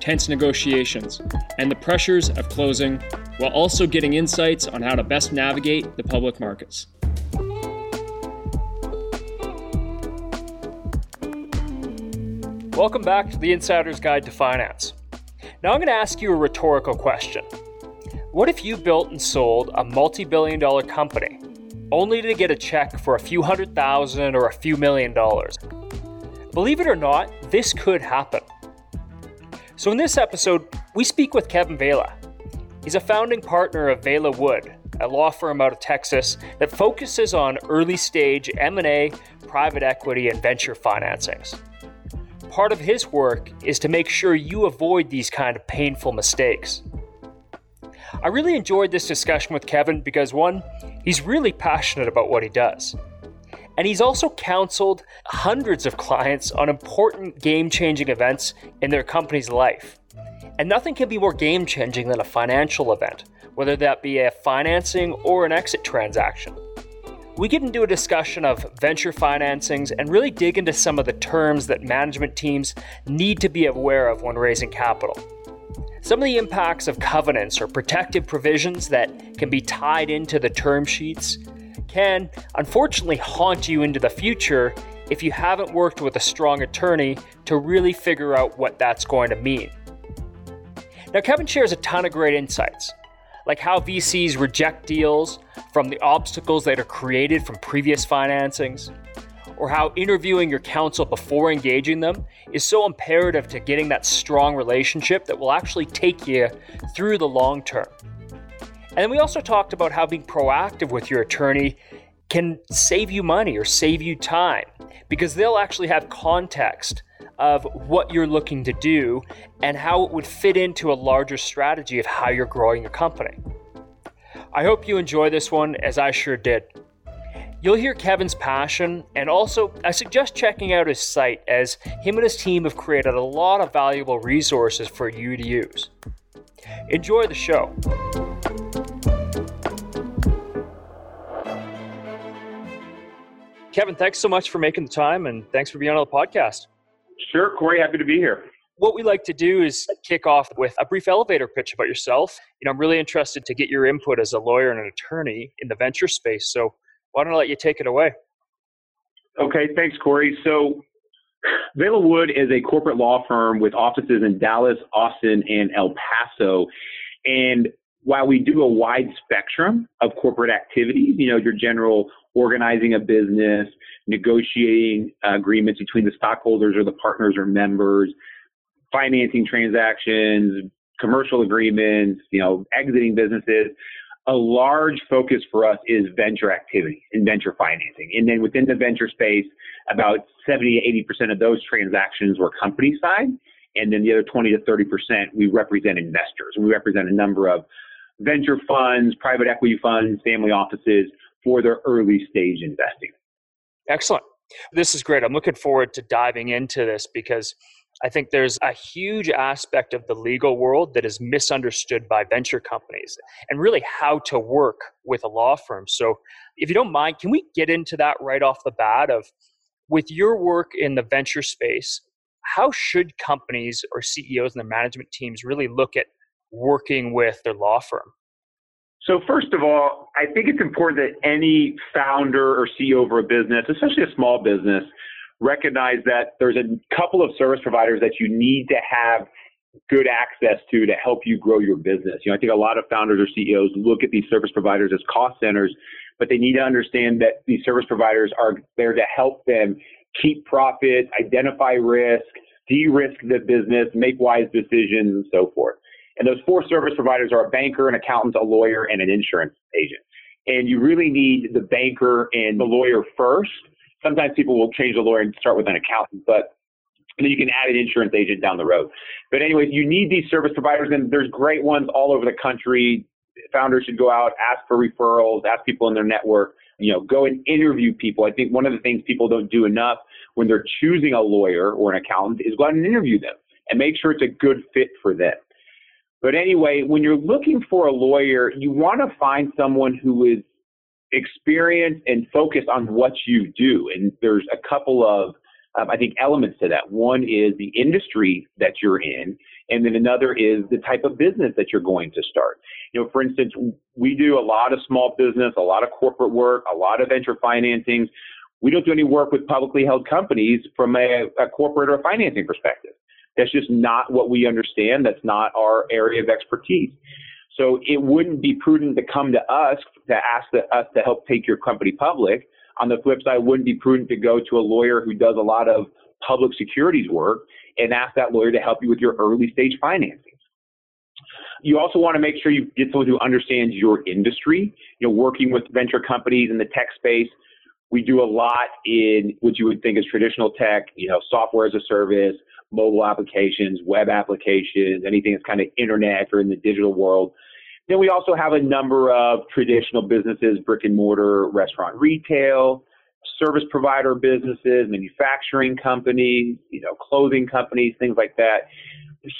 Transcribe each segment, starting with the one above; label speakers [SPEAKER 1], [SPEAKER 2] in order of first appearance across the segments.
[SPEAKER 1] tense negotiations, and the pressures of closing, while also getting insights on how to best navigate the public markets. Welcome back to the Insider's Guide to Finance. Now I'm going to ask you a rhetorical question. What if you built and sold a multi billion dollar company only to get a check for a few hundred thousand or a few million dollars? Believe it or not, this could happen. So, in this episode, we speak with Kevin Vela. He's a founding partner of Vela Wood, a law firm out of Texas that focuses on early stage M&A, private equity, and venture financings. Part of his work is to make sure you avoid these kind of painful mistakes. I really enjoyed this discussion with Kevin because one, he's really passionate about what he does. And he's also counseled hundreds of clients on important game changing events in their company's life. And nothing can be more game changing than a financial event, whether that be a financing or an exit transaction. We get into a discussion of venture financings and really dig into some of the terms that management teams need to be aware of when raising capital. Some of the impacts of covenants or protective provisions that can be tied into the term sheets can unfortunately haunt you into the future if you haven't worked with a strong attorney to really figure out what that's going to mean. Now, Kevin shares a ton of great insights, like how VCs reject deals from the obstacles that are created from previous financings, or how interviewing your counsel before engaging them is so imperative to getting that strong relationship that will actually take you through the long term. And we also talked about how being proactive with your attorney can save you money or save you time because they'll actually have context of what you're looking to do and how it would fit into a larger strategy of how you're growing your company. I hope you enjoy this one as I sure did. You'll hear Kevin's passion, and also I suggest checking out his site as him and his team have created a lot of valuable resources for you to use. Enjoy the show. Kevin, thanks so much for making the time and thanks for being on the podcast.
[SPEAKER 2] Sure, Corey, happy to be here.
[SPEAKER 1] What we like to do is kick off with a brief elevator pitch about yourself. You know, I'm really interested to get your input as a lawyer and an attorney in the venture space. So why don't I let you take it away?
[SPEAKER 2] Okay, thanks, Corey. So Vela Wood is a corporate law firm with offices in Dallas, Austin, and El Paso. And while we do a wide spectrum of corporate activities, you know, your general organizing a business, negotiating agreements between the stockholders or the partners or members, financing transactions, commercial agreements, you know, exiting businesses. A large focus for us is venture activity and venture financing. And then within the venture space, about 70 to 80% of those transactions were company side. And then the other 20 to 30%, we represent investors. We represent a number of venture funds, private equity funds, family offices for their early stage investing.
[SPEAKER 1] Excellent. This is great. I'm looking forward to diving into this because I think there's a huge aspect of the legal world that is misunderstood by venture companies and really how to work with a law firm. So, if you don't mind, can we get into that right off the bat of with your work in the venture space, how should companies or CEOs and their management teams really look at working with their law firm?
[SPEAKER 2] So first of all, I think it's important that any founder or CEO of a business, especially a small business, recognize that there's a couple of service providers that you need to have good access to to help you grow your business. You know, I think a lot of founders or CEOs look at these service providers as cost centers, but they need to understand that these service providers are there to help them keep profits, identify risk, de-risk the business, make wise decisions, and so forth. And those four service providers are a banker, an accountant, a lawyer, and an insurance agent. And you really need the banker and the lawyer first. Sometimes people will change the lawyer and start with an accountant, but then you can add an insurance agent down the road. But anyways, you need these service providers, and there's great ones all over the country. Founders should go out, ask for referrals, ask people in their network, you know, go and interview people. I think one of the things people don't do enough when they're choosing a lawyer or an accountant is go out and interview them and make sure it's a good fit for them. But anyway, when you're looking for a lawyer, you want to find someone who is experienced and focused on what you do. And there's a couple of um, I think, elements to that. One is the industry that you're in, and then another is the type of business that you're going to start. You know, for instance, we do a lot of small business, a lot of corporate work, a lot of venture financings. We don't do any work with publicly held companies from a, a corporate or financing perspective. That's just not what we understand. That's not our area of expertise. So it wouldn't be prudent to come to us to ask the, us to help take your company public on the flip side, it wouldn't be prudent to go to a lawyer who does a lot of public securities work and ask that lawyer to help you with your early stage financing. You also want to make sure you get someone who understands your industry. You know, working with venture companies in the tech space, we do a lot in what you would think is traditional tech, you know, software as a service, mobile applications, web applications, anything that's kind of internet or in the digital world. Then we also have a number of traditional businesses, brick and mortar, restaurant retail, service provider businesses, manufacturing companies, you know, clothing companies, things like that.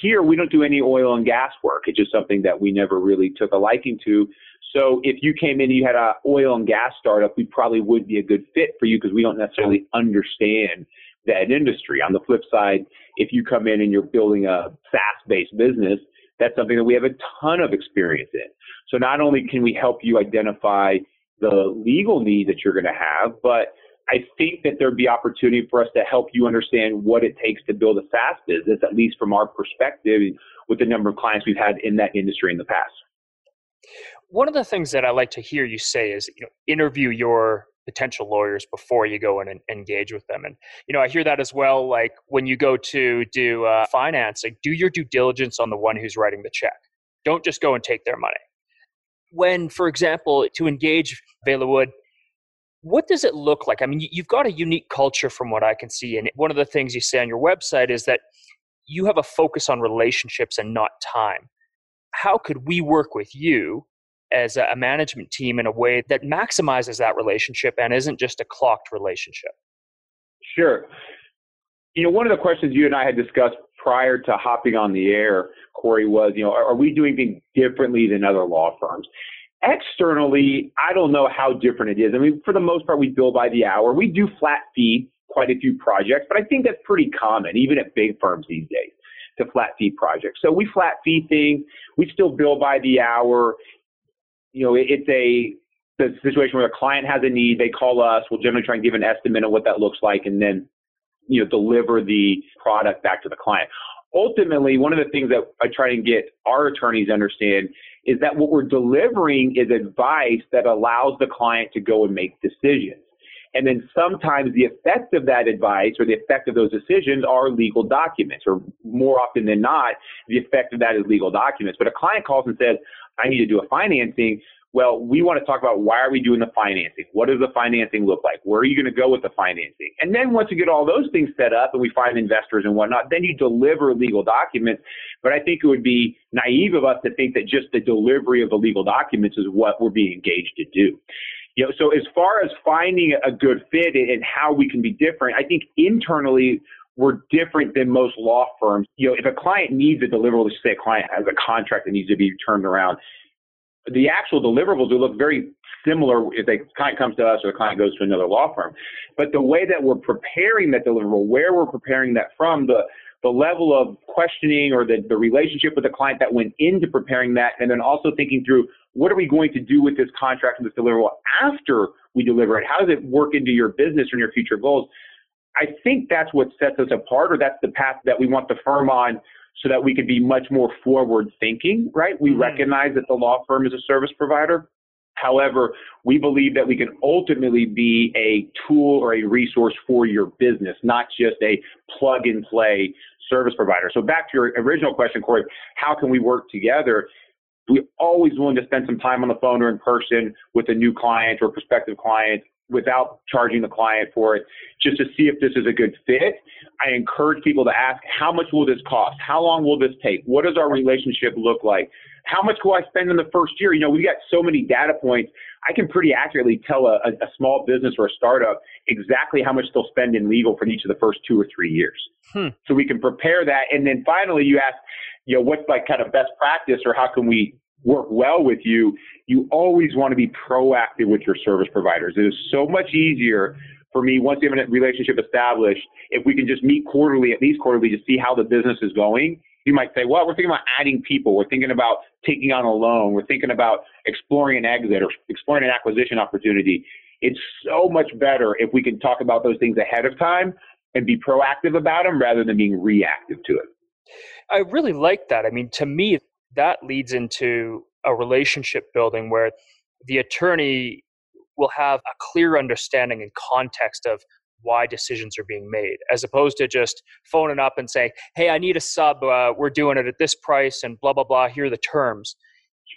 [SPEAKER 2] Here, we don't do any oil and gas work. It's just something that we never really took a liking to. So if you came in and you had an oil and gas startup, we probably would be a good fit for you because we don't necessarily understand that industry. On the flip side, if you come in and you're building a SaaS-based business, that's something that we have a ton of experience in. So not only can we help you identify the legal need that you're going to have, but I think that there'd be opportunity for us to help you understand what it takes to build a SaaS business, at least from our perspective, with the number of clients we've had in that industry in the past.
[SPEAKER 1] One of the things that I like to hear you say is, you know, interview your potential lawyers before you go in and engage with them. And you know, I hear that as well. Like when you go to do uh, financing, do your due diligence on the one who's writing the check. Don't just go and take their money. When, for example, to engage Vela Wood, what does it look like? I mean, you've got a unique culture from what I can see. And one of the things you say on your website is that you have a focus on relationships and not time. How could we work with you as a management team in a way that maximizes that relationship and isn't just a clocked relationship?
[SPEAKER 2] Sure. You know, one of the questions you and I had discussed prior to hopping on the air, Corey, was, you know, are, are we doing things differently than other law firms? Externally, I don't know how different it is. I mean, for the most part, we bill by the hour. We do flat fee quite a few projects, but I think that's pretty common, even at big firms these days, to flat fee projects. So we flat fee things. We still bill by the hour you know, it's a the situation where a client has a need, they call us. We'll generally try and give an estimate of what that looks like, and then you know deliver the product back to the client. Ultimately, one of the things that I try and get our attorneys to understand is that what we're delivering is advice that allows the client to go and make decisions. And then sometimes the effect of that advice or the effect of those decisions are legal documents, or more often than not, the effect of that is legal documents. But a client calls and says, I need to do a financing. Well, we want to talk about why are we doing the financing? What does the financing look like? Where are you going to go with the financing? And then once you get all those things set up and we find investors and whatnot, then you deliver legal documents. But I think it would be naive of us to think that just the delivery of the legal documents is what we're being engaged to do. You know, so as far as finding a good fit and how we can be different, I think internally we're different than most law firms. You know, if a client needs a deliverable, say a client has a contract that needs to be turned around, the actual deliverables will look very similar if the client comes to us or the client goes to another law firm. But the way that we're preparing that deliverable, where we're preparing that from, the the level of questioning or the, the relationship with the client that went into preparing that, and then also thinking through what are we going to do with this contract and this deliverable after we deliver it? How does it work into your business and your future goals? I think that's what sets us apart, or that's the path that we want the firm on so that we can be much more forward thinking, right? We mm-hmm. recognize that the law firm is a service provider. However, we believe that we can ultimately be a tool or a resource for your business, not just a plug and play service provider. So back to your original question, Corey, how can we work together? We're always willing to spend some time on the phone or in person with a new client or prospective client without charging the client for it, just to see if this is a good fit. I encourage people to ask, how much will this cost? How long will this take? What does our relationship look like? How much will I spend in the first year? You know, we've got so many data points. I can pretty accurately tell a, a small business or a startup exactly how much they'll spend in legal for each of the first two or three years. Hmm. So we can prepare that. And then finally, you ask, you know, what's like kind of best practice or how can we work well with you? You always want to be proactive with your service providers. It is so much easier for me once you have a relationship established if we can just meet quarterly, at least quarterly, to see how the business is going you might say, well, we're thinking about adding people. We're thinking about taking on a loan. We're thinking about exploring an exit or exploring an acquisition opportunity. It's so much better if we can talk about those things ahead of time and be proactive about them rather than being reactive to it.
[SPEAKER 1] I really like that. I mean, to me, that leads into a relationship building where the attorney will have a clear understanding and context of why decisions are being made, as opposed to just phoning up and saying, "Hey, I need a sub. Uh, we're doing it at this price, and blah blah blah. Here are the terms."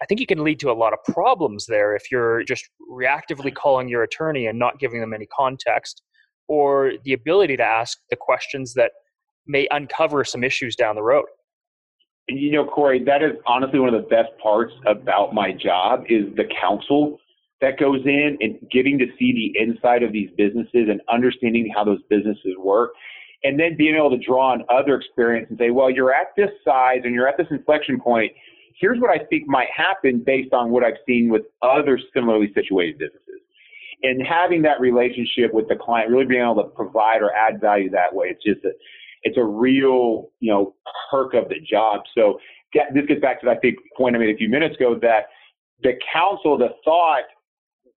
[SPEAKER 1] I think it can lead to a lot of problems there if you're just reactively calling your attorney and not giving them any context, or the ability to ask the questions that may uncover some issues down the road.
[SPEAKER 2] You know, Corey, that is honestly one of the best parts about my job is the counsel that goes in and getting to see the inside of these businesses and understanding how those businesses work. And then being able to draw on other experience and say, well, you're at this size and you're at this inflection point. Here's what I think might happen based on what I've seen with other similarly situated businesses. And having that relationship with the client, really being able to provide or add value that way, it's just a, it's a real, you know, perk of the job. So this gets back to that big point I made a few minutes ago that the counsel, the thought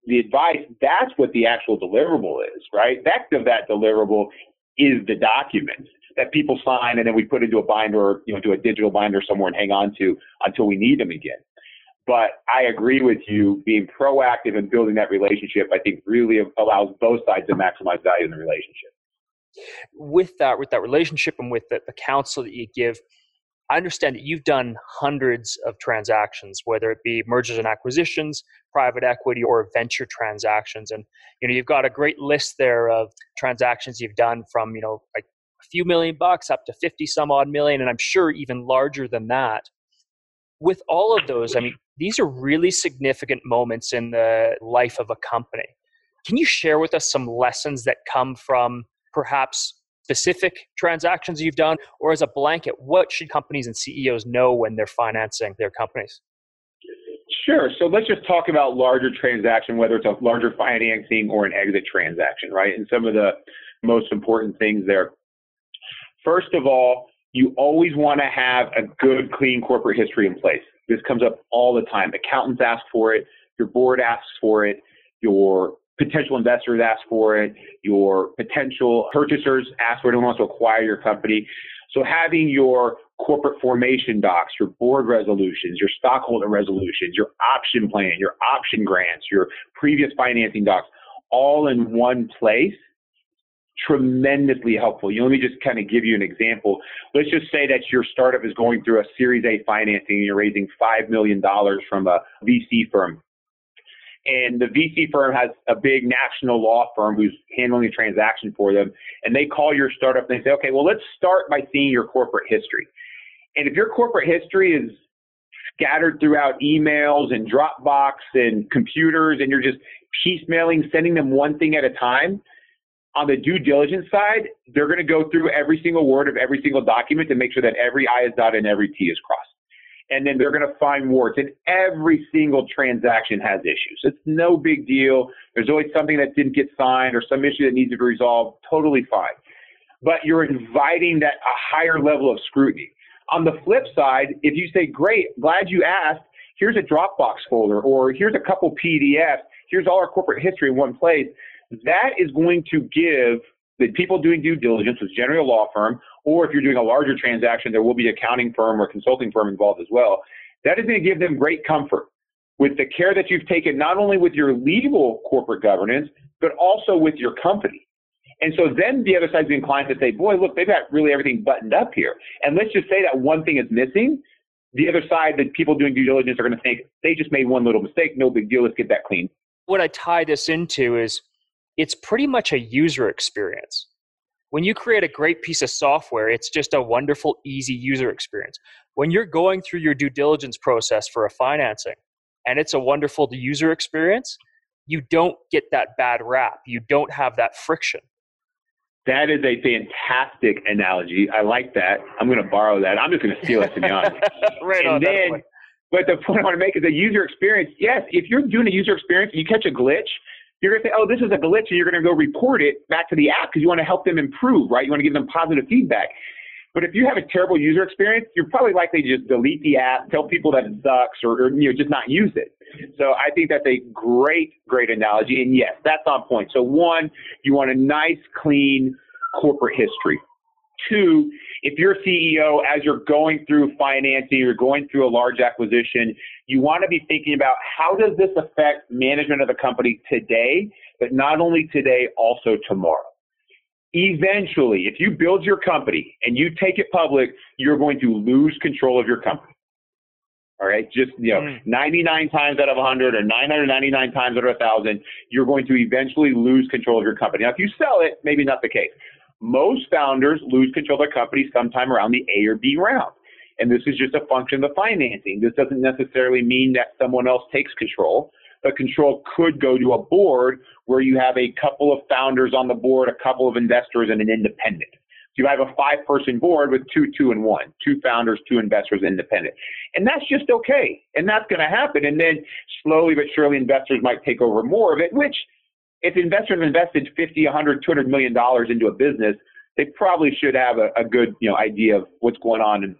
[SPEAKER 2] the advice, that's what the actual deliverable is, right? That of that deliverable is the document that people sign and then we put into a binder or, you know, do a digital binder somewhere and hang on to until we need them again. But I agree with you, being proactive and building that relationship, I think really allows both sides to maximize value in the relationship.
[SPEAKER 1] With that, with that relationship and with the, the counsel that you give, I understand that you've done hundreds of transactions, whether it be mergers and acquisitions, private equity, or venture transactions. And you know, you've got a great list there of transactions you've done from, you know, like a few million bucks up to 50 some odd million, and I'm sure even larger than that. With all of those, I mean, these are really significant moments in the life of a company. Can you share with us some lessons that come from perhaps specific transactions you've done, or as a blanket, what should companies and CEOs know when they're financing their companies?
[SPEAKER 2] Sure. So let's just talk about larger transaction, whether it's a larger financing or an exit transaction, right? And some of the most important things there. First of all, you always want to have a good, clean corporate history in place. This comes up all the time. Accountants ask for it, your board asks for it, your potential investors ask for it, your potential purchasers ask for it, and wants to acquire your company. So having your corporate formation docs, your board resolutions, your stockholder resolutions, your option plan, your option grants, your previous financing docs, all in one place, tremendously helpful. You let me just kind of give you an example. Let's just say that your startup is going through a Series A financing and you're raising $5 million from a VC firm and the VC firm has a big national law firm who's handling the transaction for them, and they call your startup and they say, okay, well, let's start by seeing your corporate history. And if your corporate history is scattered throughout emails and Dropbox and computers, and you're just piecemealing, sending them one thing at a time, on the due diligence side, they're going to go through every single word of every single document to make sure that every I is dotted and every T is crossed and then they're going to find warts. And every single transaction has issues. It's no big deal. There's always something that didn't get signed or some issue that needs to be resolved. Totally fine. But you're inviting that a higher level of scrutiny. On the flip side, if you say, "Great, glad you asked," here's a Dropbox folder, or here's a couple PDFs, here's all our corporate history in one place. That is going to give the people doing due diligence, is generally a law firm, or if you're doing a larger transaction, there will be an accounting firm or consulting firm involved as well. That is going to give them great comfort with the care that you've taken, not only with your legal corporate governance, but also with your company. And so then the other side's inclined to say, boy, look, they've got really everything buttoned up here. And let's just say that one thing is missing. The other side, the people doing due diligence are going to think they just made one little mistake. No big deal. Let's get that clean.
[SPEAKER 1] What I tie this into is it's pretty much a user experience. When you create a great piece of software, it's just a wonderful, easy user experience. When you're going through your due diligence process for a financing and it's a wonderful user experience, you don't get that bad rap. You don't have that friction.
[SPEAKER 2] That is a fantastic analogy. I like that. I'm going to borrow that. I'm just going to steal it, to be honest.
[SPEAKER 1] right
[SPEAKER 2] and
[SPEAKER 1] on.
[SPEAKER 2] Then, but the point I want to make is a user experience. Yes, if you're doing a user experience and you catch a glitch, you're going to say, oh, this is a glitch, and you're going to go report it back to the app because you want to help them improve, right? You want to give them positive feedback. But if you have a terrible user experience, you're probably likely to just delete the app, tell people that it sucks, or, or you know just not use it. So I think that's a great, great analogy. And yes, that's on point. So one, you want a nice, clean corporate history. Two, if you're CEO, as you're going through financing, you're going through a large acquisition, you want to be thinking about how does this affect management of the company today, but not only today, also tomorrow. Eventually, if you build your company and you take it public, you're going to lose control of your company. All right, just you know, mm. 99 times out of 100 or 999 times out of 1,000, you're going to eventually lose control of your company. Now, if you sell it, maybe not the case. Most founders lose control of their company sometime around the A or B round. And this is just a function of the financing. This doesn't necessarily mean that someone else takes control, but control could go to a board where you have a couple of founders on the board, a couple of investors, and an independent. So you have a five person board with two, two, and one, two founders, two investors, independent. And that's just okay. And that's going to happen. And then slowly but surely investors might take over more of it, which if investors invested 50, 100, 200 million dollars into a business, they probably should have a, a, good, you know, idea of what's going on and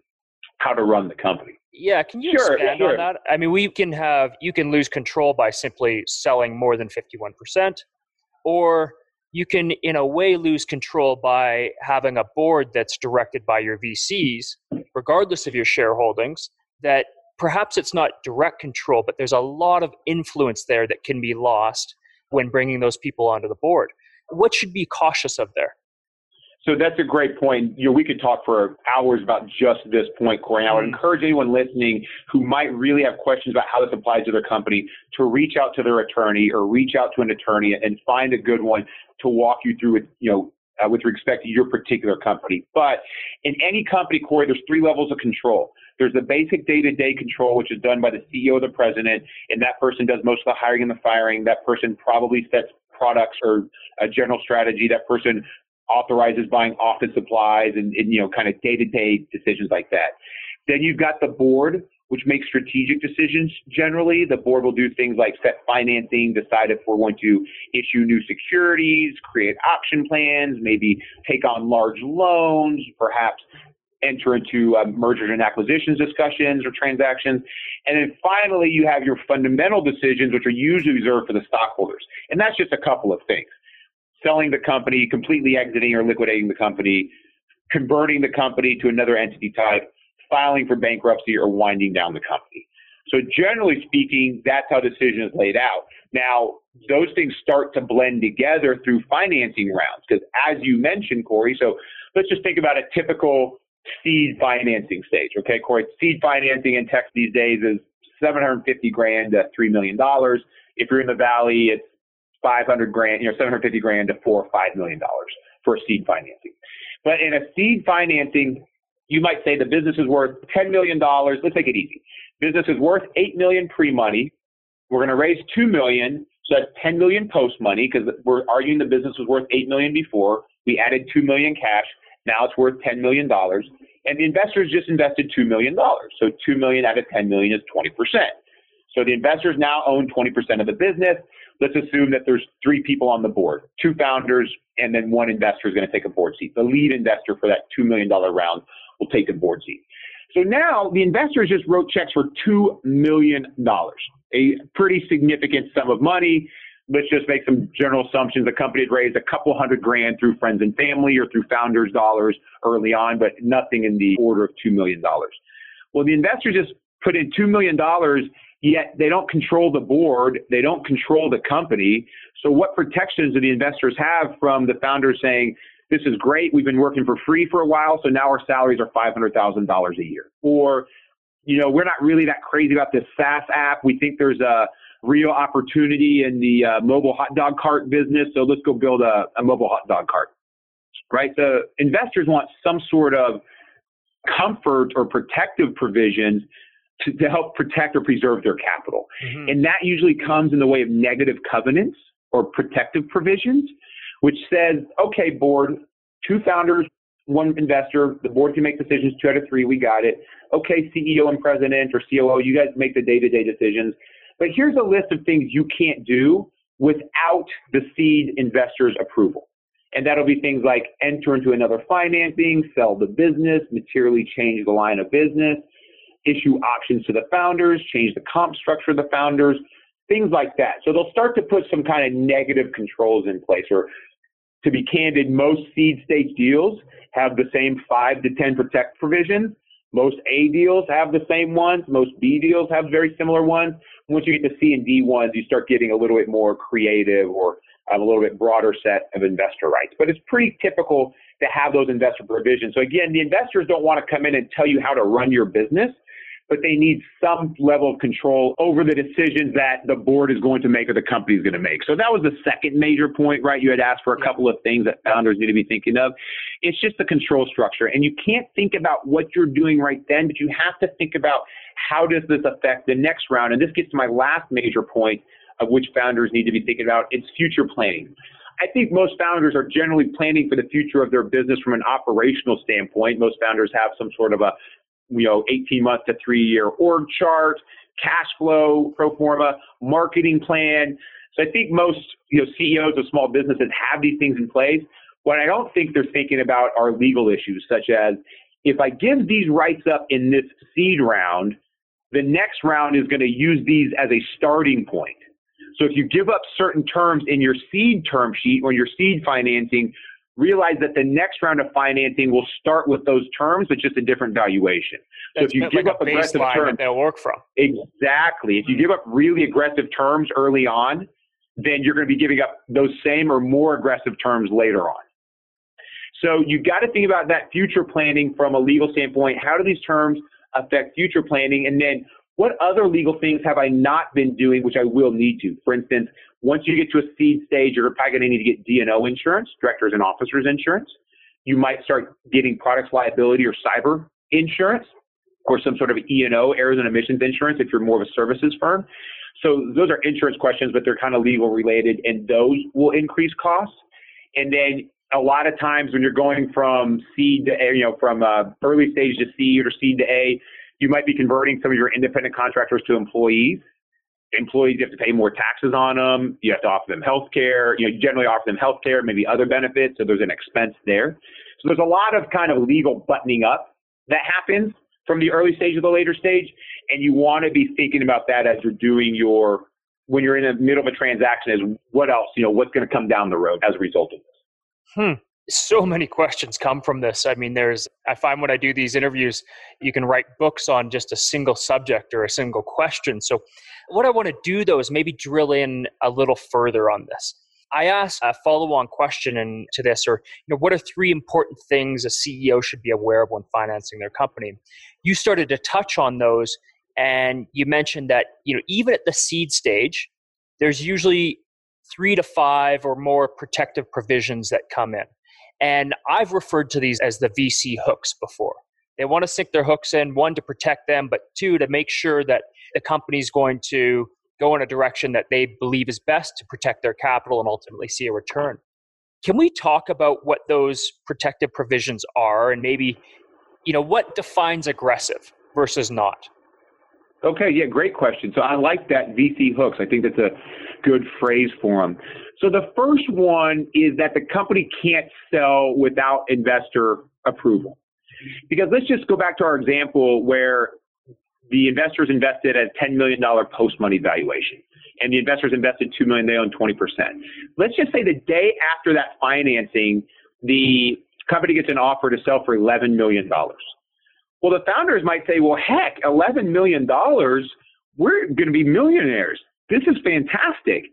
[SPEAKER 2] how to run the company.
[SPEAKER 1] Yeah, can you sure, expand sure. on that? I mean, we can have you can lose control by simply selling more than 51% or you can in a way lose control by having a board that's directed by your VCs regardless of your shareholdings that perhaps it's not direct control but there's a lot of influence there that can be lost when bringing those people onto the board. What should be cautious of there?
[SPEAKER 2] So that's a great point. You know, we could talk for hours about just this point, Corey. And I would mm. encourage anyone listening who might really have questions about how this applies to their company to reach out to their attorney or reach out to an attorney and find a good one to walk you through it, you know, uh, with respect to your particular company. But in any company, Corey, there's three levels of control. There's the basic day-to-day control, which is done by the CEO or the president, and that person does most of the hiring and the firing. That person probably sets products or a general strategy. That person authorizes buying office supplies and, and you know, kind of day-to-day decisions like that. Then you've got the board, which makes strategic decisions generally. The board will do things like set financing, decide if we're going to issue new securities, create option plans, maybe take on large loans, perhaps enter into uh, mergers and acquisitions discussions or transactions. And then finally, you have your fundamental decisions, which are usually reserved for the stockholders. And that's just a couple of things selling the company, completely exiting or liquidating the company, converting the company to another entity type, filing for bankruptcy, or winding down the company. So generally speaking, that's how decision is laid out. Now, those things start to blend together through financing rounds because as you mentioned, Corey, so let's just think about a typical seed financing stage. Okay, Corey, seed financing in tech these days is 750 grand to $3 million. If you're in the Valley, it's 500 grand, you know, 750 grand to four or $5 million for seed financing. But in a seed financing, you might say the business is worth $10 million. Let's make it easy. Business is worth 8 million pre-money. We're going to raise 2 million. So that's 10 million post money because we're arguing the business was worth 8 million before. We added 2 million cash. Now it's worth $10 million. And the investors just invested $2 million. So 2 million out of 10 million is 20%. So the investors now own 20% of the business. Let's assume that there's three people on the board, two founders, and then one investor is going to take a board seat. The lead investor for that $2 million round will take a board seat. So now the investors just wrote checks for $2 million, a pretty significant sum of money. Let's just make some general assumptions. The company had raised a couple hundred grand through friends and family or through founders' dollars early on, but nothing in the order of $2 million. Well, the investors just put in $2 million, yet they don't control the board, they don't control the company. So, what protections do the investors have from the founders saying, this is great. We've been working for free for a while, so now our salaries are $500,000 a year. Or, you know, we're not really that crazy about this SaaS app. We think there's a real opportunity in the uh, mobile hot dog cart business. So let's go build a, a mobile hot dog cart. Right? The investors want some sort of comfort or protective provisions to, to help protect or preserve their capital. Mm-hmm. And that usually comes in the way of negative covenants or protective provisions, which says, okay, board, two founders, one investor, the board can make decisions, two out of three, we got it. Okay, CEO and president or COO, you guys make the day to day decisions. But here's a list of things you can't do without the seed investor's approval. And that'll be things like enter into another financing, sell the business, materially change the line of business, issue options to the founders, change the comp structure of the founders, things like that. So they'll start to put some kind of negative controls in place. Or to be candid, most seed stage deals have the same five to 10 protect provisions. Most A deals have the same ones. Most B deals have very similar ones. Once you get to C and D ones, you start getting a little bit more creative or a little bit broader set of investor rights. But it's pretty typical to have those investor provisions. So again, the investors don't want to come in and tell you how to run your business but they need some level of control over the decisions that the board is going to make or the company is going to make. So that was the second major point, right? You had asked for a couple of things that founders need to be thinking of. It's just the control structure. And you can't think about what you're doing right then, but you have to think about how does this affect the next round? And this gets to my last major point of which founders need to be thinking about. It's future planning. I think most founders are generally planning for the future of their business from an operational standpoint. Most founders have some sort of a you know, 18 month to three year org chart, cash flow, pro forma, marketing plan. So I think most, you know, CEOs of small businesses have these things in place. What I don't think they're thinking about are legal issues, such as if I give these rights up in this seed round, the next round is going to use these as a starting point. So if you give up certain terms in your seed term sheet or your seed financing, realize that the next round of financing will start with those terms, but just a different valuation.
[SPEAKER 1] That's so if you give like up aggressive terms, they'll work from.
[SPEAKER 2] Exactly. If you hmm. give up really aggressive terms early on, then you're going to be giving up those same or more aggressive terms later on. So you've got to think about that future planning from a legal standpoint. How do these terms affect future planning? And then what other legal things have I not been doing, which I will need to? For instance, once you get to a seed stage, you're probably going to need to get D&O insurance, directors and officers insurance. You might start getting products liability or cyber insurance or some sort of E&O, errors and omissions insurance if you're more of a services firm. So those are insurance questions, but they're kind of legal related, and those will increase costs. And then a lot of times when you're going from seed to A, you know, from uh, early stage to seed or seed to A, you might be converting some of your independent contractors to employees. Employees, you have to pay more taxes on them. You have to offer them health care. You know, generally offer them health care, maybe other benefits. So there's an expense there. So there's a lot of kind of legal buttoning up that happens from the early stage to the later stage. And you want to be thinking about that as you're doing your, when you're in the middle of a transaction is what else, you know, what's going to come down the road as a result of this.
[SPEAKER 1] Hmm so many questions come from this. I mean, there's, I find when I do these interviews, you can write books on just a single subject or a single question. So, what I want to do though is maybe drill in a little further on this. I asked a follow on question in, to this, or, you know, what are three important things a CEO should be aware of when financing their company? You started to touch on those, and you mentioned that, you know, even at the seed stage, there's usually three to five or more protective provisions that come in. And I've referred to these as the VC hooks before. They want to sink their hooks in, one, to protect them, but two, to make sure that the company is going to go in a direction that they believe is best to protect their capital and ultimately see a return. Can we talk about what those protective provisions are and maybe, you know, what defines aggressive versus not?
[SPEAKER 2] Okay, yeah, great question. So I like that VC hooks. I think that's a good phrase for them. So the first one is that the company can't sell without investor approval. Because let's just go back to our example where the investors invested at $10 million post money valuation and the investors invested 2 million, they own 20%. Let's just say the day after that financing, the company gets an offer to sell for $11 million. Well, the founders might say, well, heck, $11 million, we're going to be millionaires. This is fantastic.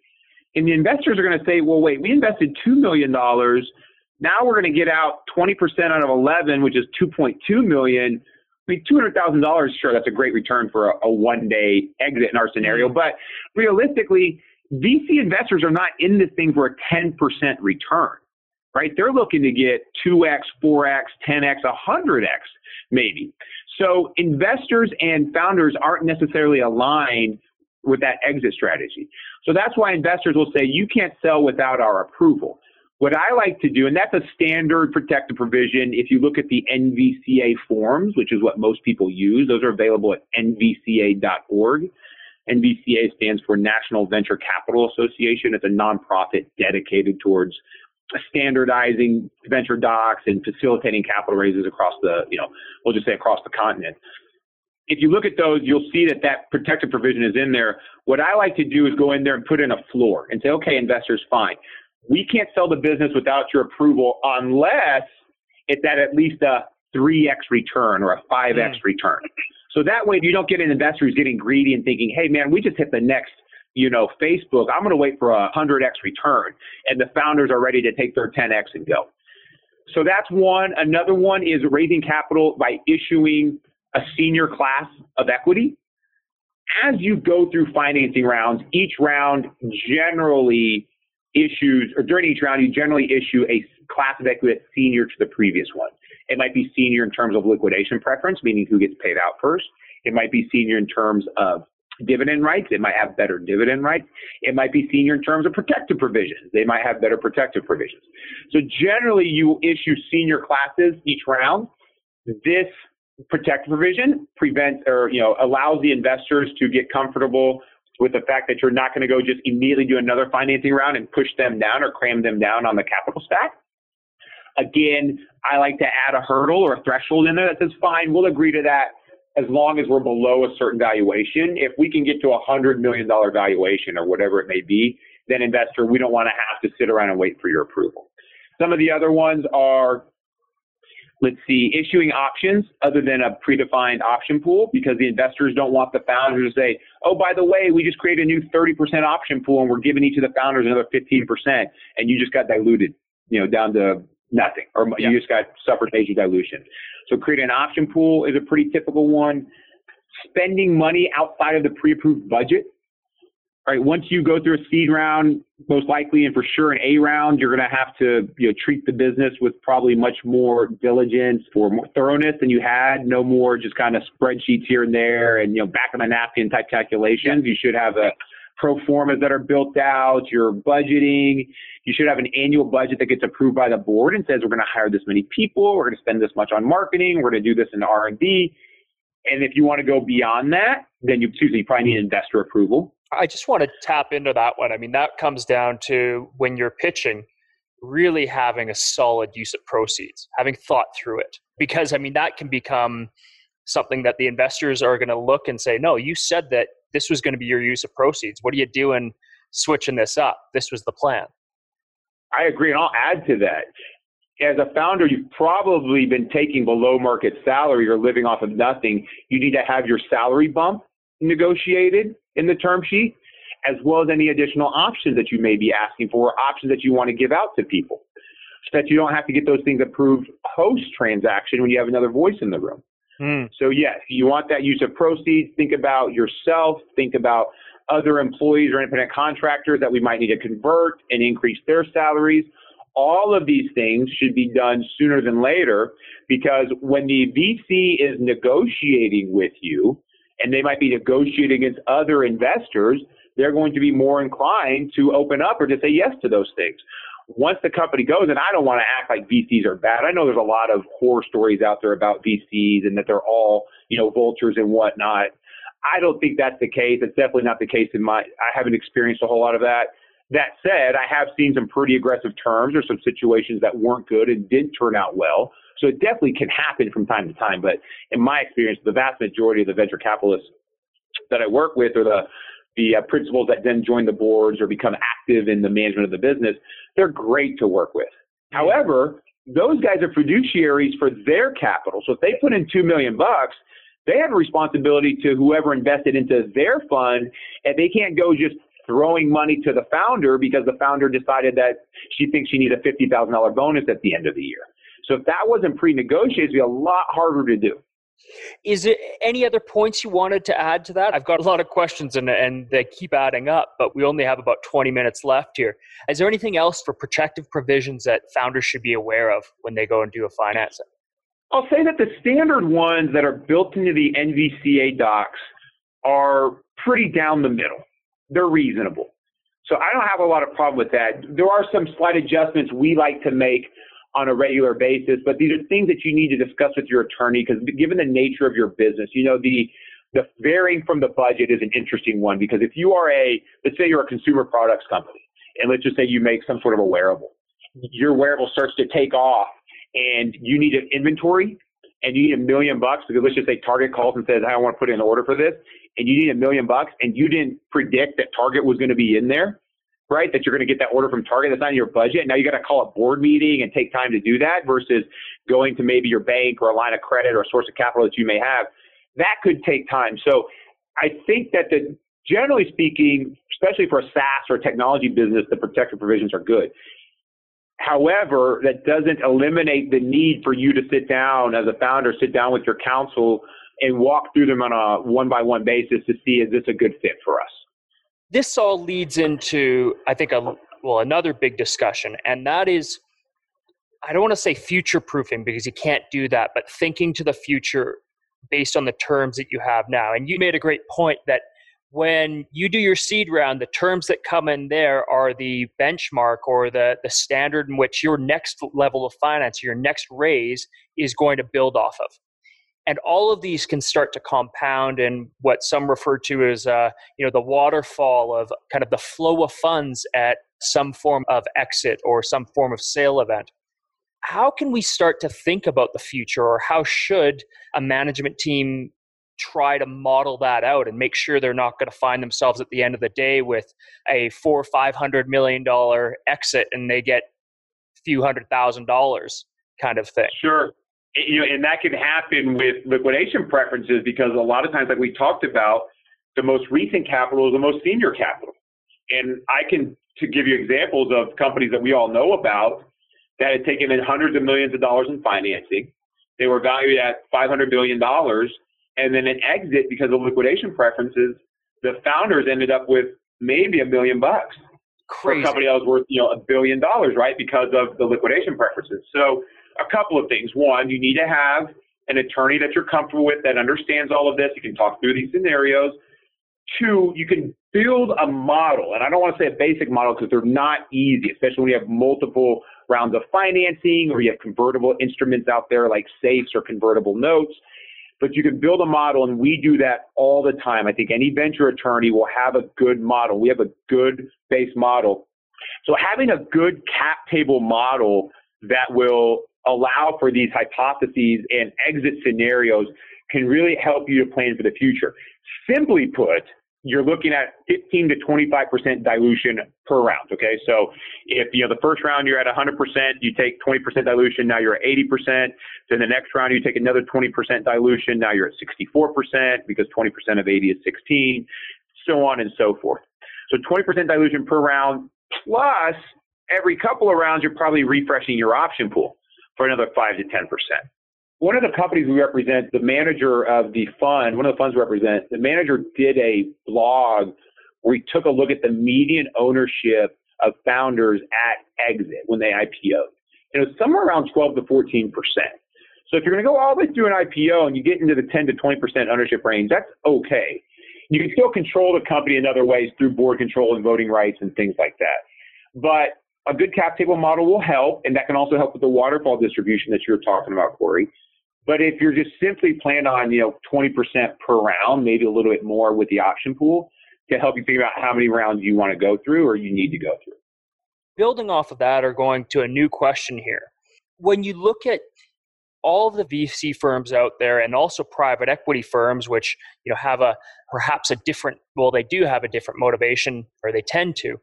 [SPEAKER 2] And the investors are going to say, well, wait, we invested $2 million. Now we're going to get out 20% out of 11, which is 2.2 million. I mean, two hundred thousand dollars, sure, that's a great return for a, a one day exit in our scenario. Mm-hmm. But realistically, VC investors are not in this thing for a ten percent return, right? They're looking to get two x, four x, ten x, hundred x, maybe. So investors and founders aren't necessarily aligned with that exit strategy. So that's why investors will say you can't sell without our approval. What I like to do, and that's a standard protective provision, if you look at the NVCA forms, which is what most people use, those are available at nvca.org. NVCA stands for National Venture Capital Association. It's a nonprofit dedicated towards standardizing venture docs and facilitating capital raises across the, you know, we'll just say across the continent. If you look at those, you'll see that that protective provision is in there. What I like to do is go in there and put in a floor and say, okay, investors, fine we can't sell the business without your approval unless it's at at least a 3x return or a 5x mm. return. So that way if you don't get an investor who's getting greedy and thinking, hey man, we just hit the next, you know, Facebook. I'm going to wait for a 100x return. And the founders are ready to take their 10x and go. So that's one. Another one is raising capital by issuing a senior class of equity. As you go through financing rounds, each round generally issues, or during each round, you generally issue a class of equity that's senior to the previous one. It might be senior in terms of liquidation preference, meaning who gets paid out first. It might be senior in terms of dividend rights. It might have better dividend rights. It might be senior in terms of protective provisions. They might have better protective provisions. So generally, you issue senior classes each round. This protective provision prevents or you know allows the investors to get comfortable with the fact that you're not going to go just immediately do another financing round and push them down or cram them down on the capital stack. Again, I like to add a hurdle or a threshold in there that says, fine, we'll agree to that as long as we're below a certain valuation. If we can get to a $100 million valuation or whatever it may be, then investor, we don't want to have to sit around and wait for your approval. Some of the other ones are let's see, issuing options other than a predefined option pool because the investors don't want the founders to say, oh, by the way, we just created a new 30% option pool and we're giving each of the founders another 15% and you just got diluted, you know, down to nothing or yeah. you just got suffered major dilution. So creating an option pool is a pretty typical one. Spending money outside of the pre-approved budget all right, once you go through a seed round, most likely and for sure an A round, you're going to have to you know treat the business with probably much more diligence or more thoroughness than you had. No more just kind of spreadsheets here and there and you know back of the napkin type calculations. You should have a pro formas that are built out. Your budgeting. You should have an annual budget that gets approved by the board and says we're going to hire this many people. We're going to spend this much on marketing. We're going to do this in R and D. And if you want to go beyond that, then you, excuse me, you probably need investor approval.
[SPEAKER 1] I just want to tap into that one. I mean, that comes down to when you're pitching, really having a solid use of proceeds, having thought through it. Because, I mean, that can become something that the investors are going to look and say, no, you said that this was going to be your use of proceeds. What are you doing switching this up? This was the plan.
[SPEAKER 2] I agree. And I'll add to that. As a founder, you've probably been taking below market salary or living off of nothing. You need to have your salary bump negotiated in the term sheet, as well as any additional options that you may be asking for, options that you want to give out to people, so that you don't have to get those things approved post transaction when you have another voice in the room. Mm. So, yes, you want that use of proceeds. Think about yourself, think about other employees or independent contractors that we might need to convert and increase their salaries. All of these things should be done sooner than later because when the VC is negotiating with you, and they might be negotiating against other investors, they're going to be more inclined to open up or to say yes to those things. Once the company goes, and I don't want to act like VCs are bad. I know there's a lot of horror stories out there about VCs and that they're all, you know, vultures and whatnot. I don't think that's the case. It's definitely not the case in my, I haven't experienced a whole lot of that. That said, I have seen some pretty aggressive terms or some situations that weren't good and didn't turn out well. So it definitely can happen from time to time. But in my experience, the vast majority of the venture capitalists that I work with or the the uh, principals that then join the boards or become active in the management of the business, they're great to work with. However, those guys are fiduciaries for their capital. So if they put in two million bucks, they have a responsibility to whoever invested into their fund, and they can't go just throwing money to the founder because the founder decided that she thinks she needs a fifty thousand dollar bonus at the end of the year. So if that wasn't pre-negotiated, it'd be a lot harder to do.
[SPEAKER 1] Is there any other points you wanted to add to that? I've got a lot of questions and, and they keep adding up, but we only have about 20 minutes left here. Is there anything else for protective provisions that founders should be aware of when they go and do a financing?
[SPEAKER 2] I'll say that the standard ones that are built into the NVCA docs are pretty down the middle. They're reasonable. So I don't have a lot of problem with that. There are some slight adjustments we like to make on a regular basis, but these are things that you need to discuss with your attorney because given the nature of your business, you know, the the varying from the budget is an interesting one because if you are a let's say you're a consumer products company and let's just say you make some sort of a wearable, your wearable starts to take off and you need an inventory and you need a million bucks because let's just say Target calls and says, I want to put in an order for this, and you need a million bucks and you didn't predict that Target was going to be in there, right? That you're going to get that order from Target that's not in your budget. Now you got to call a board meeting and take time to do that versus going to maybe your bank or a line of credit or a source of capital that you may have. That could take time. So I think that the generally speaking, especially for a SaaS or a technology business, the protective provisions are good. However, that doesn't eliminate the need for you to sit down as a founder, sit down with your counsel and walk through them on a one by one basis to see is this a good fit for us.
[SPEAKER 1] This all leads into, I think, a, well, another big discussion, and that is I don't want to say future proofing because you can't do that, but thinking to the future based on the terms that you have now. And you made a great point that when you do your seed round, the terms that come in there are the benchmark or the, the standard in which your next level of finance, your next raise is going to build off of. And all of these can start to compound in what some refer to as, uh, you know, the waterfall of kind of the flow of funds at some form of exit or some form of sale event. How can we start to think about the future, or how should a management team try to model that out and make sure they're not going to find themselves at the end of the day with a four or five hundred million dollar exit and they get a few hundred thousand dollars kind of thing.
[SPEAKER 2] Sure. You know, and that can happen with liquidation preferences because a lot of times, like we talked about, the most recent capital is the most senior capital. And I can to give you examples of companies that we all know about that had taken in hundreds of millions of dollars in financing. They were valued at $500 billion and then an exit because of liquidation preferences, the founders ended up with maybe a million bucks.
[SPEAKER 1] Crazy.
[SPEAKER 2] For a company that was worth, you know, a billion dollars, right? Because of the liquidation preferences. So a couple of things. One, you need to have an attorney that you're comfortable with that understands all of this. You can talk through these scenarios. Two, you can build a model, and I don't want to say a basic model because they're not easy, especially when you have multiple rounds of financing or you have convertible instruments out there like safes or convertible notes but you can build a model, and we do that all the time. I think any venture attorney will have a good model. We have a good base model. So having a good cap table model that will allow for these hypotheses and exit scenarios can really help you to plan for the future. Simply put, you're looking at 15 to 25% dilution per round. Okay. So if, you know, the first round you're at 100%, you take 20% dilution. Now you're at 80%. Then the next round you take another 20% dilution. Now you're at 64% because 20% of 80 is 16, so on and so forth. So 20% dilution per round plus every couple of rounds, you're probably refreshing your option pool for another five to 10% one of the companies we represent, the manager of the fund, one of the funds we represent, the manager did a blog where he took a look at the median ownership of founders at exit when they IPO'd. And it was somewhere around 12 to 14 percent. So if you're going to go all the way through an IPO and you get into the 10 to 20 percent ownership range, that's okay. You can still control the company in other ways through board control and voting rights and things like that. But a good cap table model will help, and that can also help with the waterfall distribution that you're talking about, Corey. But if you're just simply planning on, you know, 20% per round, maybe a little bit more with the option pool to help you figure out how many rounds you want to go through or you need to go through.
[SPEAKER 1] Building off of that or going to a new question here. When you look at all of the VC firms out there and also private equity firms which, you know, have a perhaps a different well they do have a different motivation or they tend to.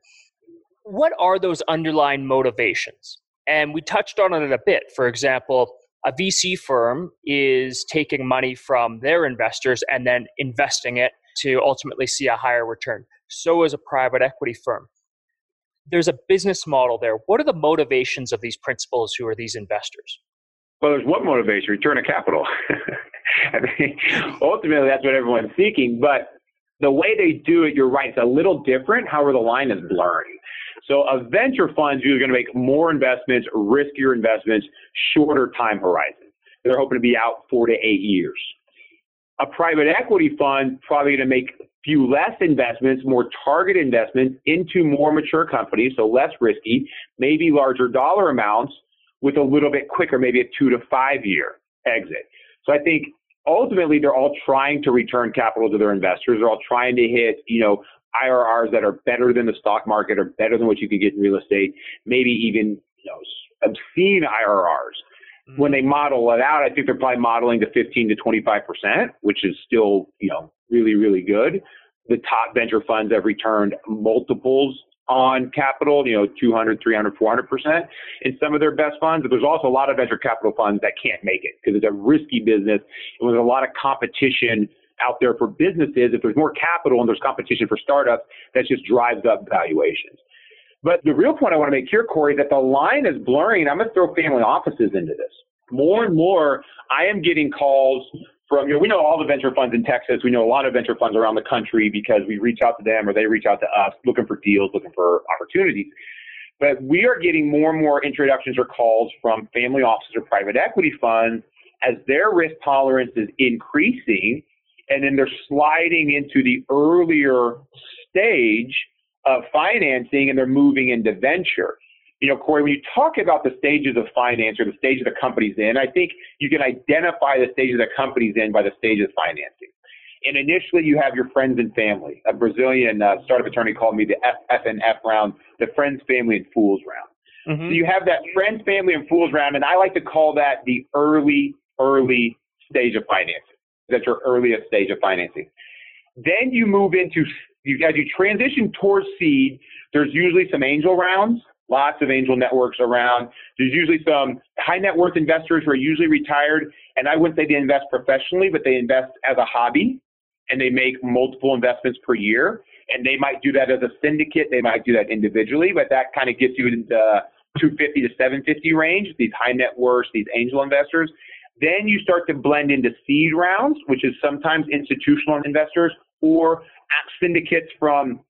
[SPEAKER 1] What are those underlying motivations? And we touched on it a bit. For example, a VC firm is taking money from their investors and then investing it to ultimately see a higher return. So is a private equity firm. There's a business model there. What are the motivations of these principals who are these investors?
[SPEAKER 2] Well, there's what motivation? Return of capital. I mean, ultimately, that's what everyone's seeking. But the way they do it, you're right, it's a little different. However, the line is blurring. So a venture fund is going to make more investments, riskier investments, shorter time horizon. They're hoping to be out four to eight years. A private equity fund probably going to make few less investments, more targeted investments into more mature companies, so less risky, maybe larger dollar amounts with a little bit quicker, maybe a two to five year exit. So I think ultimately they're all trying to return capital to their investors. They're all trying to hit, you know, IRRs that are better than the stock market or better than what you could get in real estate, maybe even, you know, obscene IRRs. Mm-hmm. When they model it out, I think they're probably modeling to 15 to 25 percent, which is still, you know, really, really good. The top venture funds have returned multiples on capital, you know, 200, 300, 400 percent in some of their best funds. But there's also a lot of venture capital funds that can't make it because it's a risky business and with a lot of competition out there for businesses. If there's more capital and there's competition for startups, that just drives up valuations. But the real point I want to make here, Corey, that the line is blurring. I'm going to throw family offices into this. More and more, I am getting calls from, you know, we know all the venture funds in Texas. We know a lot of venture funds around the country because we reach out to them or they reach out to us looking for deals, looking for opportunities. But we are getting more and more introductions or calls from family offices or private equity funds as their risk tolerance is increasing and then they're sliding into the earlier stage of financing and they're moving into venture you know, Corey, when you talk about the stages of finance or the stage of the company's in, I think you can identify the stage of the company's in by the stage of financing. And initially, you have your friends and family. A Brazilian uh, startup attorney called me the F, and F round, the friends, family, and fools round. Mm-hmm. So you have that friends, family, and fools round, and I like to call that the early, early stage of financing. That's your earliest stage of financing. Then you move into, you, as you transition towards seed, there's usually some angel rounds lots of angel networks around. There's usually some high net worth investors who are usually retired, and I wouldn't say they invest professionally, but they invest as a hobby and they make multiple investments per year. And they might do that as a syndicate, they might do that individually, but that kind of gets you into the 250 to 750 range, these high net worth, these angel investors. Then you start to blend into seed rounds, which is sometimes institutional investors or syndicates from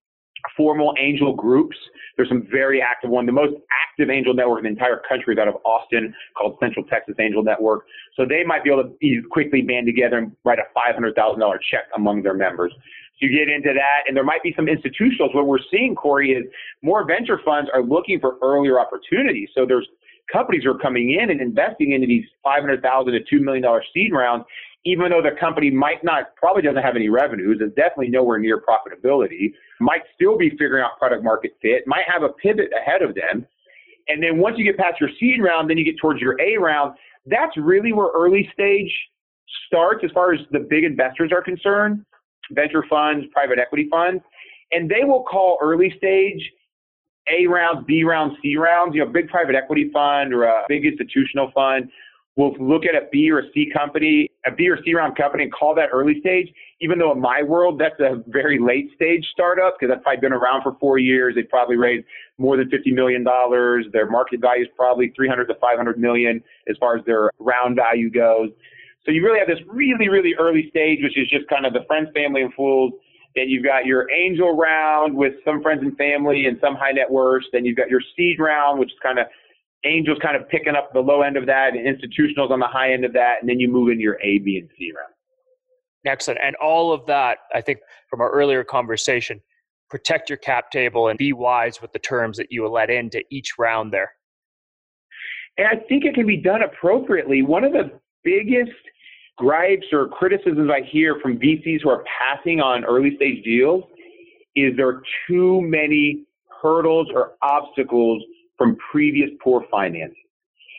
[SPEAKER 2] formal angel groups. There's some very active one. The most active angel network in the entire country is out of Austin called Central Texas Angel Network. So they might be able to quickly band together and write a $500,000 check among their members. So you get into that, and there might be some institutionals. What we're seeing, Corey, is more venture funds are looking for earlier opportunities. So there's companies are coming in and investing into these 500,000 to $2 million seed rounds even though the company might not, probably doesn't have any revenues, is definitely nowhere near profitability, might still be figuring out product market fit, might have a pivot ahead of them. And then once you get past your seed round, then you get towards your A round. That's really where early stage starts as far as the big investors are concerned, venture funds, private equity funds. And they will call early stage A rounds, B rounds, C rounds. You know, big private equity fund or a big institutional fund will look at a B or a C company, a B or C round company and call that early stage, even though in my world, that's a very late stage startup because that's probably been around for four years. They've probably raised more than $50 million. Their market value is probably 300 to 500 million as far as their round value goes. So you really have this really, really early stage, which is just kind of the friends, family, and fools. Then you've got your angel round with some friends and family and some high net worth. Then you've got your seed round, which is kind of Angels kind of picking up the low end of that, and institutionals on the high end of that, and then you move into your A, B, and C round.
[SPEAKER 1] Excellent. And all of that, I think, from our earlier conversation, protect your cap table and be wise with the terms that you will let into each round there.
[SPEAKER 2] And I think it can be done appropriately. One of the biggest gripes or criticisms I hear from VCs who are passing on early stage deals is there are too many hurdles or obstacles from previous poor financing.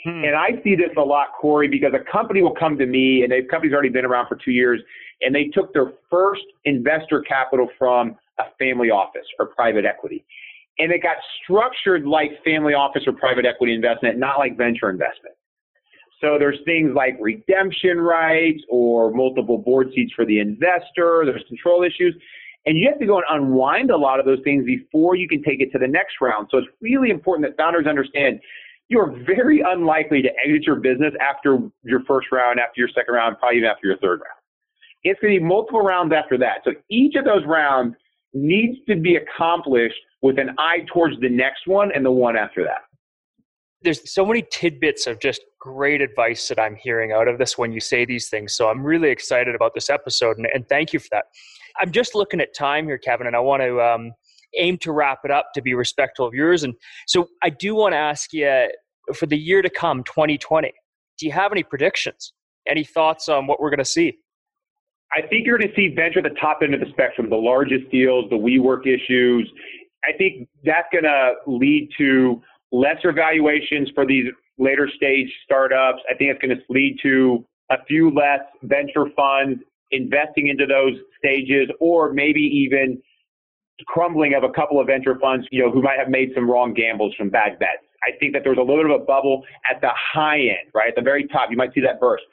[SPEAKER 2] Hmm. And I see this a lot, Corey, because a company will come to me and the company's already been around for two years and they took their first investor capital from a family office or private equity. And it got structured like family office or private equity investment, not like venture investment. So there's things like redemption rights or multiple board seats for the investor. There's control issues. And you have to go and unwind a lot of those things before you can take it to the next round. So it's really important that founders understand you're very unlikely to exit your business after your first round, after your second round, probably even after your third round. It's going to be multiple rounds after that. So each of those rounds needs to be accomplished with an eye towards the next one and the one after that.
[SPEAKER 1] There's so many tidbits of just great advice that I'm hearing out of this when you say these things. So I'm really excited about this episode and, and thank you for that. I'm just looking at time here, Kevin, and I want to um, aim to wrap it up to be respectful of yours. And so I do want to ask you for the year to come, 2020, do you have any predictions? Any thoughts on what we're going to see?
[SPEAKER 2] I think you're going to see venture at the top end of the spectrum, the largest deals, the WeWork issues. I think that's going to lead to lesser valuations for these later stage startups. I think it's going to lead to a few less venture funds investing into those stages, or maybe even crumbling of a couple of venture funds, you know, who might have made some wrong gambles, some bad bets. I think that there's a little bit of a bubble at the high end, right? At the very top, you might see that burst.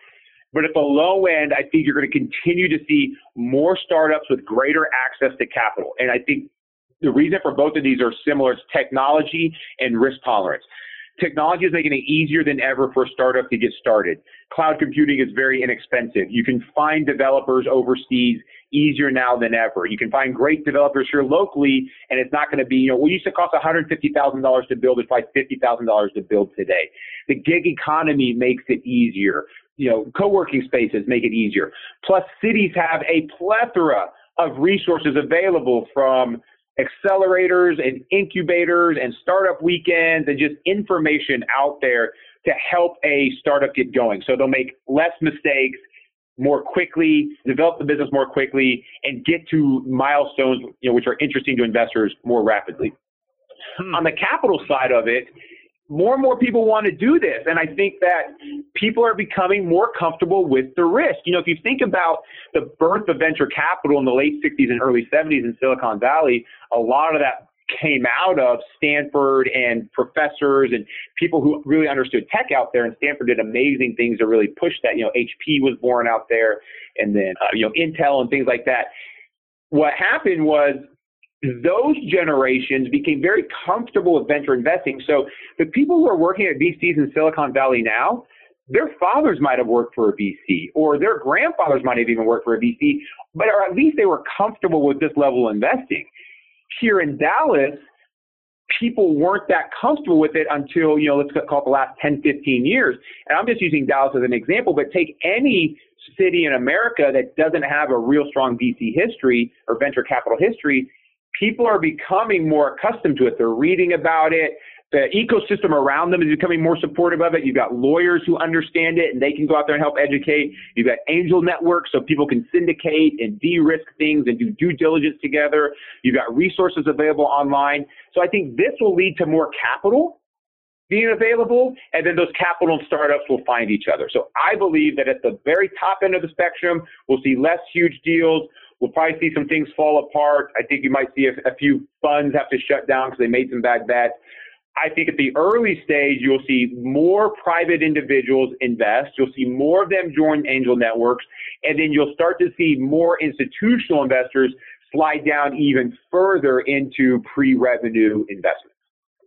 [SPEAKER 2] But at the low end, I think you're going to continue to see more startups with greater access to capital. And I think the reason for both of these are similar. It's technology and risk tolerance. Technology is making it easier than ever for a startup to get started. Cloud computing is very inexpensive. You can find developers overseas easier now than ever. You can find great developers here locally, and it's not going to be, you know, what used to cost $150,000 to build is probably $50,000 to build today. The gig economy makes it easier. You know, co-working spaces make it easier. Plus, cities have a plethora of resources available from accelerators and incubators and startup weekends and just information out there to help a startup get going. So they'll make less mistakes more quickly, develop the business more quickly, and get to milestones, you know, which are interesting to investors more rapidly. Hmm. On the capital side of it, more and more people want to do this. And I think that people are becoming more comfortable with the risk. You know, if you think about the birth of venture capital in the late 60s and early 70s in Silicon Valley, a lot of that came out of Stanford and professors and people who really understood tech out there. And Stanford did amazing things to really push that. You know, HP was born out there, and then uh, you know Intel and things like that. What happened was those generations became very comfortable with venture investing. So the people who are working at VCs in Silicon Valley now, their fathers might have worked for a VC or their grandfathers might have even worked for a VC, but or at least they were comfortable with this level of investing here in Dallas, people weren't that comfortable with it until, you know, let's call it the last 10, 15 years. And I'm just using Dallas as an example, but take any city in America that doesn't have a real strong VC history or venture capital history, people are becoming more accustomed to it. They're reading about it the ecosystem around them is becoming more supportive of it. You've got lawyers who understand it and they can go out there and help educate. You've got angel networks so people can syndicate and de-risk things and do due diligence together. You've got resources available online. So I think this will lead to more capital being available, and then those capital and startups will find each other. So I believe that at the very top end of the spectrum, we'll see less huge deals. We'll probably see some things fall apart. I think you might see a, a few funds have to shut down because they made some bad bets. I think at the early stage, you'll see more private individuals invest. You'll see more of them join angel networks. And then you'll start to see more institutional investors slide down even further into pre revenue investments.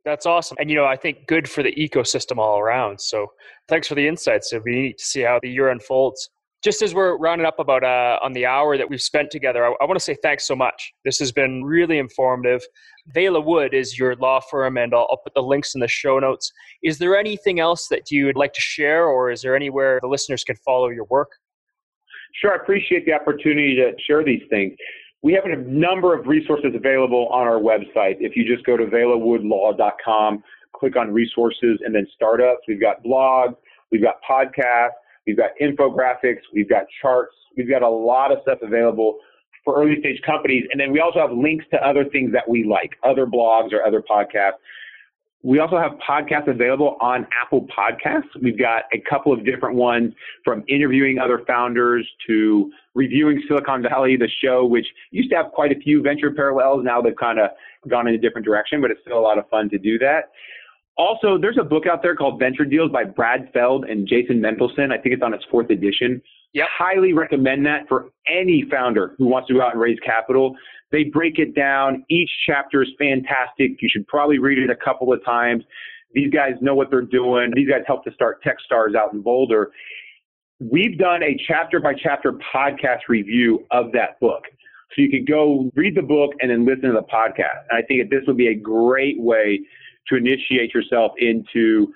[SPEAKER 1] That's awesome. And, you know, I think good for the ecosystem all around. So thanks for the insights. It'll be neat to see how the year unfolds just as we're rounding up about uh, on the hour that we've spent together, I, I want to say thanks so much. This has been really informative. Vela Wood is your law firm, and I'll, I'll, put the links in the show notes. Is there anything else that you'd like to share, or is there anywhere the listeners can follow your work?
[SPEAKER 2] Sure, I appreciate the opportunity to share these things. We have a number of resources available on our website. If you just go to velawoodlaw.com, click on resources and then startups, we've got blogs, we've got podcasts We've got infographics. We've got charts. We've got a lot of stuff available for early stage companies. And then we also have links to other things that we like, other blogs or other podcasts. We also have podcasts available on Apple Podcasts. We've got a couple of different ones from interviewing other founders to reviewing Silicon Valley, the show, which used to have quite a few venture parallels. Now they've kind of gone in a different direction, but it's still a lot of fun to do that. Also, there's a book out there called Venture Deals by Brad Feld and Jason Mendelson. I think it's on its fourth edition. Yep. Highly recommend that for any founder who wants to go out and raise capital. They break it down. Each chapter is fantastic. You should probably read it a couple of times. These guys know what they're doing. These guys helped to start Techstars out in Boulder. We've done a chapter by chapter podcast review of that book. So you could go read the book and then listen to the podcast. And I think that this would be a great way to initiate yourself into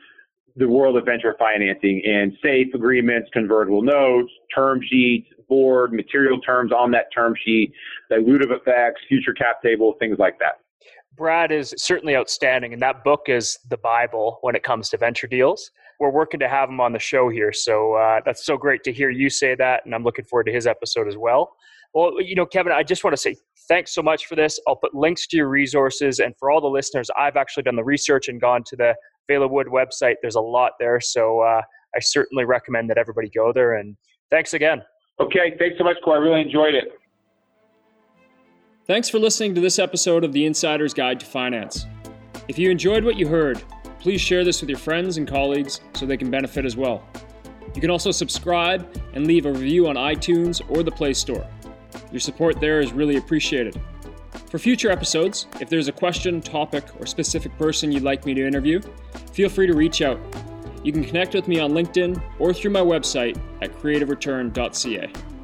[SPEAKER 2] the world of venture financing and safe agreements, convertible notes, term sheets, board, material terms on that term sheet, dilutive effects, future cap table, things like that.
[SPEAKER 1] Brad is certainly outstanding, and that book is the Bible when it comes to venture deals. We're working to have him on the show here, so uh, that's so great to hear you say that, and I'm looking forward to his episode as well. Well, you know, Kevin, I just want to say thanks so much for this. I'll put links to your resources, and for all the listeners, I've actually done the research and gone to the Vela Wood website. There's a lot there, so uh, I certainly recommend that everybody go there. And thanks again.
[SPEAKER 2] Okay, thanks so much, Corey. I really enjoyed it.
[SPEAKER 1] Thanks for listening to this episode of The Insider's Guide to Finance. If you enjoyed what you heard, please share this with your friends and colleagues so they can benefit as well. You can also subscribe and leave a review on iTunes or the Play Store. Your support there is really appreciated. For future episodes, if there's a question, topic, or specific person you'd like me to interview, feel free to reach out. You can connect with me on LinkedIn or through my website at creativereturn.ca.